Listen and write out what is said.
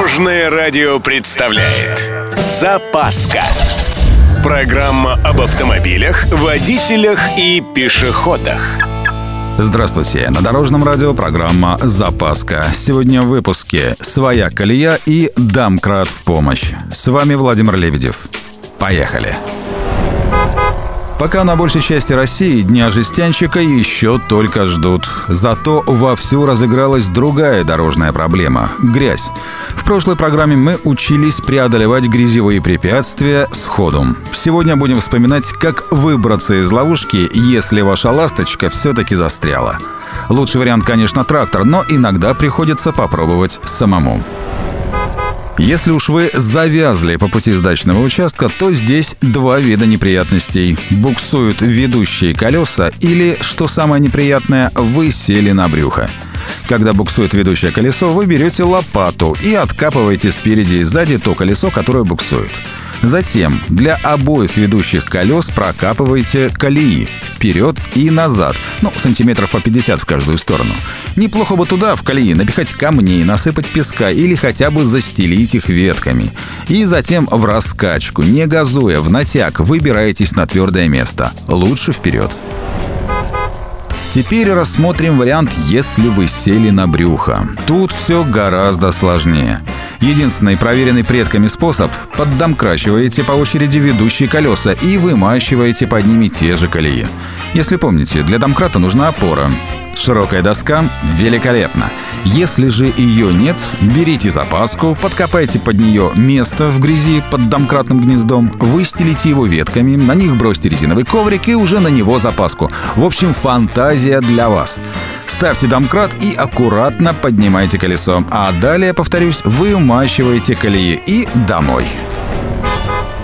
Дорожное радио представляет Запаска Программа об автомобилях, водителях и пешеходах Здравствуйте! На Дорожном радио программа «Запаска». Сегодня в выпуске «Своя колея» и «Дамкрат в помощь». С вами Владимир Лебедев. Поехали! Пока на большей части России Дня жестянщика еще только ждут. Зато вовсю разыгралась другая дорожная проблема – грязь. Прошлой программе мы учились преодолевать грязевые препятствия сходу. Сегодня будем вспоминать, как выбраться из ловушки, если ваша ласточка все-таки застряла. Лучший вариант, конечно, трактор, но иногда приходится попробовать самому. Если уж вы завязли по пути сдачного участка, то здесь два вида неприятностей. Буксуют ведущие колеса или, что самое неприятное, вы сели на брюхо. Когда буксует ведущее колесо, вы берете лопату и откапываете спереди и сзади то колесо, которое буксует. Затем для обоих ведущих колес прокапывайте колеи вперед и назад, ну, сантиметров по 50 в каждую сторону. Неплохо бы туда, в колеи, напихать камней, насыпать песка или хотя бы застелить их ветками. И затем в раскачку, не газуя, в натяг, выбираетесь на твердое место. Лучше вперед. Теперь рассмотрим вариант, если вы сели на брюхо. Тут все гораздо сложнее. Единственный проверенный предками способ – поддомкрачиваете по очереди ведущие колеса и вымащиваете под ними те же колеи. Если помните, для домкрата нужна опора. Широкая доска – великолепно. Если же ее нет, берите запаску, подкопайте под нее место в грязи под домкратным гнездом, выстелите его ветками, на них бросьте резиновый коврик и уже на него запаску. В общем, фантазия для вас. Ставьте домкрат и аккуратно поднимайте колесо. А далее, повторюсь, вы умащиваете колеи и домой.